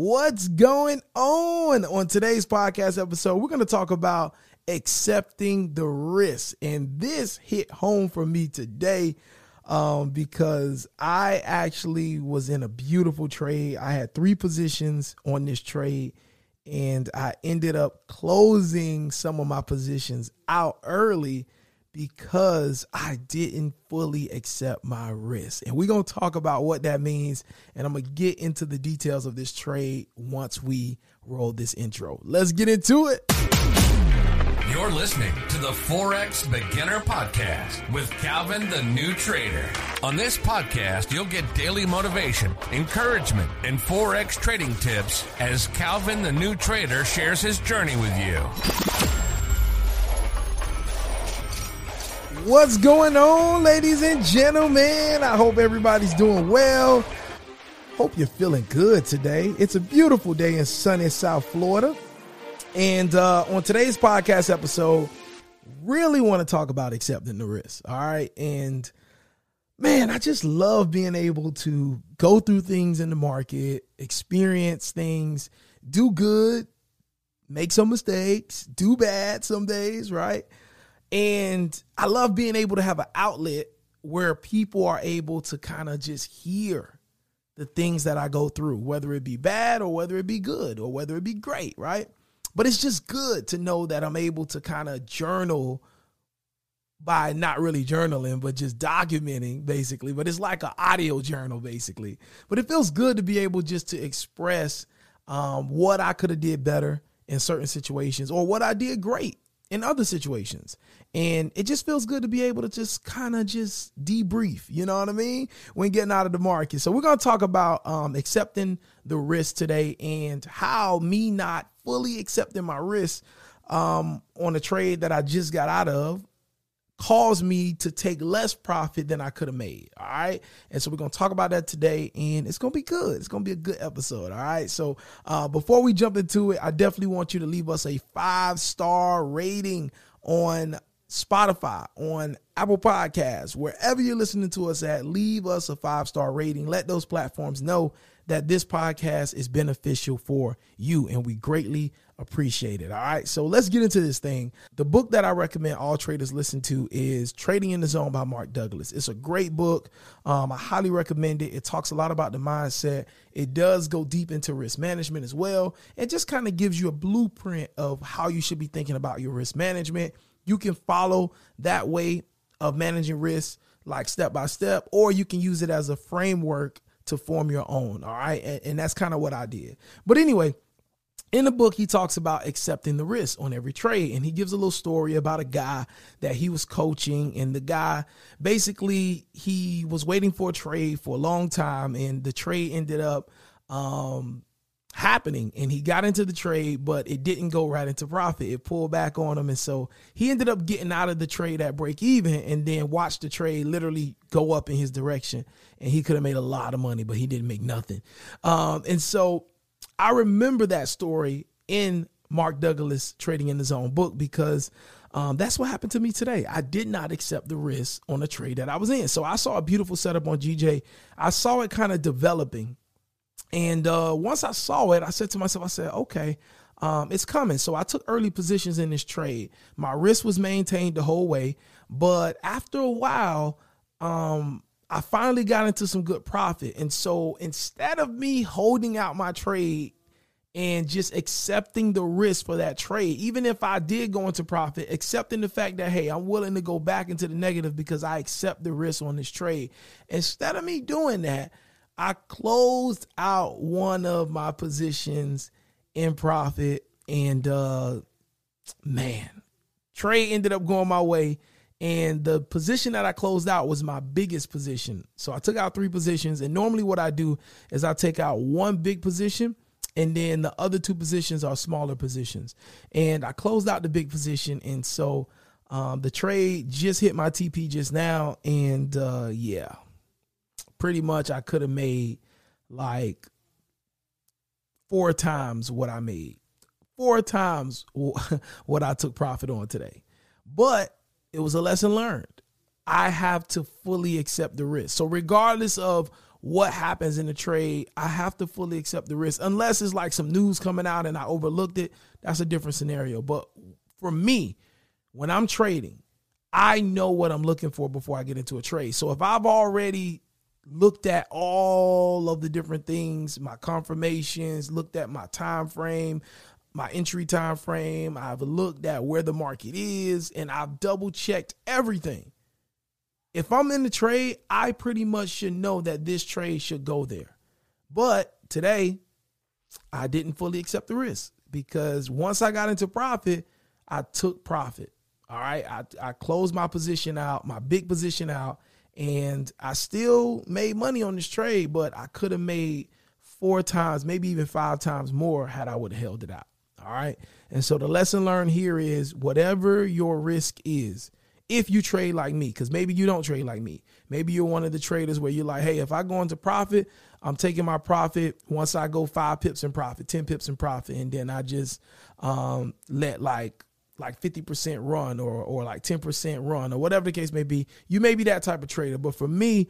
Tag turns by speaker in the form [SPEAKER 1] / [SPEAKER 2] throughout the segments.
[SPEAKER 1] What's going on? On today's podcast episode, we're going to talk about accepting the risk. And this hit home for me today um, because I actually was in a beautiful trade. I had three positions on this trade, and I ended up closing some of my positions out early because I didn't fully accept my risk. And we're going to talk about what that means. And I'm going to get into the details of this trade once we roll this intro. Let's get into it.
[SPEAKER 2] You're listening to the Forex Beginner Podcast with Calvin the New Trader. On this podcast, you'll get daily motivation, encouragement, and Forex trading tips as Calvin the New Trader shares his journey with you.
[SPEAKER 1] What's going on, ladies and gentlemen? I hope everybody's doing well. Hope you're feeling good today. It's a beautiful day in sunny South Florida. And uh, on today's podcast episode, really want to talk about accepting the risk. All right. And man, I just love being able to go through things in the market, experience things, do good, make some mistakes, do bad some days, right? And I love being able to have an outlet where people are able to kind of just hear the things that I go through, whether it be bad or whether it be good or whether it be great, right? But it's just good to know that I'm able to kind of journal by not really journaling, but just documenting basically. But it's like an audio journal basically. But it feels good to be able just to express um, what I could have did better in certain situations or what I did great in other situations. And it just feels good to be able to just kind of just debrief, you know what I mean? When getting out of the market. So we're going to talk about um, accepting the risk today and how me not fully accepting my risk um, on a trade that I just got out of caused me to take less profit than I could have made. All right. And so we're going to talk about that today and it's going to be good. It's going to be a good episode. All right. So uh, before we jump into it, I definitely want you to leave us a five star rating on Spotify, on Apple Podcasts, wherever you're listening to us at, leave us a five star rating. Let those platforms know that this podcast is beneficial for you and we greatly appreciate it. All right. So let's get into this thing. The book that I recommend all traders listen to is Trading in the Zone by Mark Douglas. It's a great book. Um, I highly recommend it. It talks a lot about the mindset. It does go deep into risk management as well. It just kind of gives you a blueprint of how you should be thinking about your risk management. You can follow that way of managing risk like step by step, or you can use it as a framework to form your own. All right. And, and that's kind of what I did. But anyway, in the book, he talks about accepting the risk on every trade. And he gives a little story about a guy that he was coaching. And the guy basically, he was waiting for a trade for a long time. And the trade ended up um, happening. And he got into the trade, but it didn't go right into profit. It pulled back on him. And so he ended up getting out of the trade at break even and then watched the trade literally go up in his direction. And he could have made a lot of money, but he didn't make nothing. Um, and so, I remember that story in Mark Douglas Trading in the Zone book because um, that's what happened to me today. I did not accept the risk on a trade that I was in. So I saw a beautiful setup on GJ. I saw it kind of developing. And uh, once I saw it, I said to myself, I said, okay, um, it's coming. So I took early positions in this trade. My risk was maintained the whole way. But after a while, um, I finally got into some good profit. And so instead of me holding out my trade and just accepting the risk for that trade, even if I did go into profit, accepting the fact that, hey, I'm willing to go back into the negative because I accept the risk on this trade. Instead of me doing that, I closed out one of my positions in profit. And uh man, trade ended up going my way and the position that I closed out was my biggest position. So I took out three positions. And normally, what I do is I take out one big position, and then the other two positions are smaller positions. And I closed out the big position. And so um, the trade just hit my TP just now. And uh, yeah, pretty much I could have made like four times what I made, four times what I took profit on today. But it was a lesson learned. I have to fully accept the risk. So, regardless of what happens in the trade, I have to fully accept the risk. Unless it's like some news coming out and I overlooked it, that's a different scenario. But for me, when I'm trading, I know what I'm looking for before I get into a trade. So if I've already looked at all of the different things, my confirmations, looked at my time frame, my entry time frame, I've looked at where the market is, and I've double checked everything. If I'm in the trade, I pretty much should know that this trade should go there. But today, I didn't fully accept the risk because once I got into profit, I took profit. All right. I, I closed my position out, my big position out, and I still made money on this trade, but I could have made four times, maybe even five times more had I would have held it out. All right. And so the lesson learned here is whatever your risk is, if you trade like me, because maybe you don't trade like me. Maybe you're one of the traders where you're like, hey, if I go into profit, I'm taking my profit once I go five pips in profit, 10 pips in profit, and then I just um, let like like 50% run or or like 10% run or whatever the case may be. You may be that type of trader, but for me,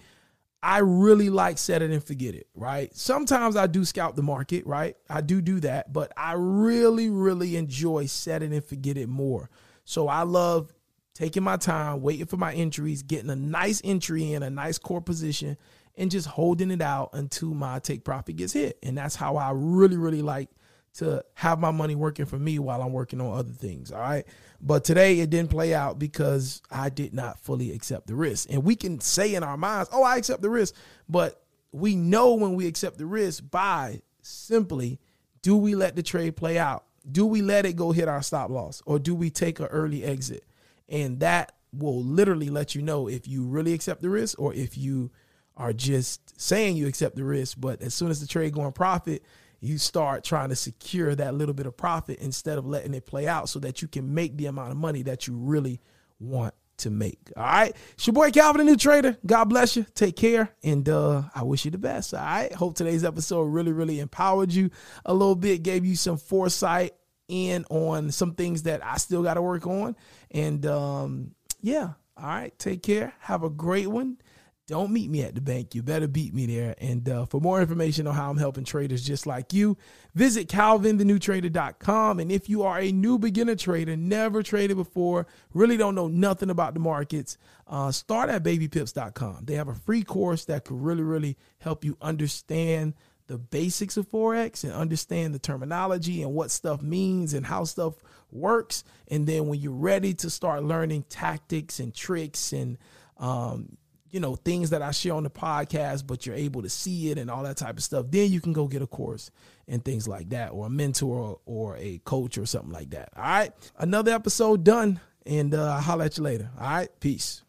[SPEAKER 1] I really like set it and forget it, right? Sometimes I do scout the market, right? I do do that, but I really really enjoy set it and forget it more. So I love taking my time, waiting for my entries, getting a nice entry in a nice core position and just holding it out until my take profit gets hit. And that's how I really really like to have my money working for me while I'm working on other things. All right. But today it didn't play out because I did not fully accept the risk. And we can say in our minds, oh, I accept the risk. But we know when we accept the risk by simply do we let the trade play out? Do we let it go hit our stop loss? Or do we take an early exit? And that will literally let you know if you really accept the risk or if you are just saying you accept the risk, but as soon as the trade going profit, you start trying to secure that little bit of profit instead of letting it play out so that you can make the amount of money that you really want to make. All right. It's your boy Calvin, the new trader. God bless you. Take care. And uh, I wish you the best. All right. Hope today's episode really, really empowered you a little bit, gave you some foresight in on some things that I still got to work on. And um, yeah. All right. Take care. Have a great one don't meet me at the bank. You better beat me there. And uh, for more information on how I'm helping traders just like you, visit calvinthenewtrader.com. And if you are a new beginner trader, never traded before, really don't know nothing about the markets, uh, start at babypips.com. They have a free course that could really, really help you understand the basics of Forex and understand the terminology and what stuff means and how stuff works. And then when you're ready to start learning tactics and tricks and um, you know, things that I share on the podcast, but you're able to see it and all that type of stuff, then you can go get a course and things like that, or a mentor or a coach or something like that. All right. Another episode done, and uh, I'll holler at you later. All right. Peace.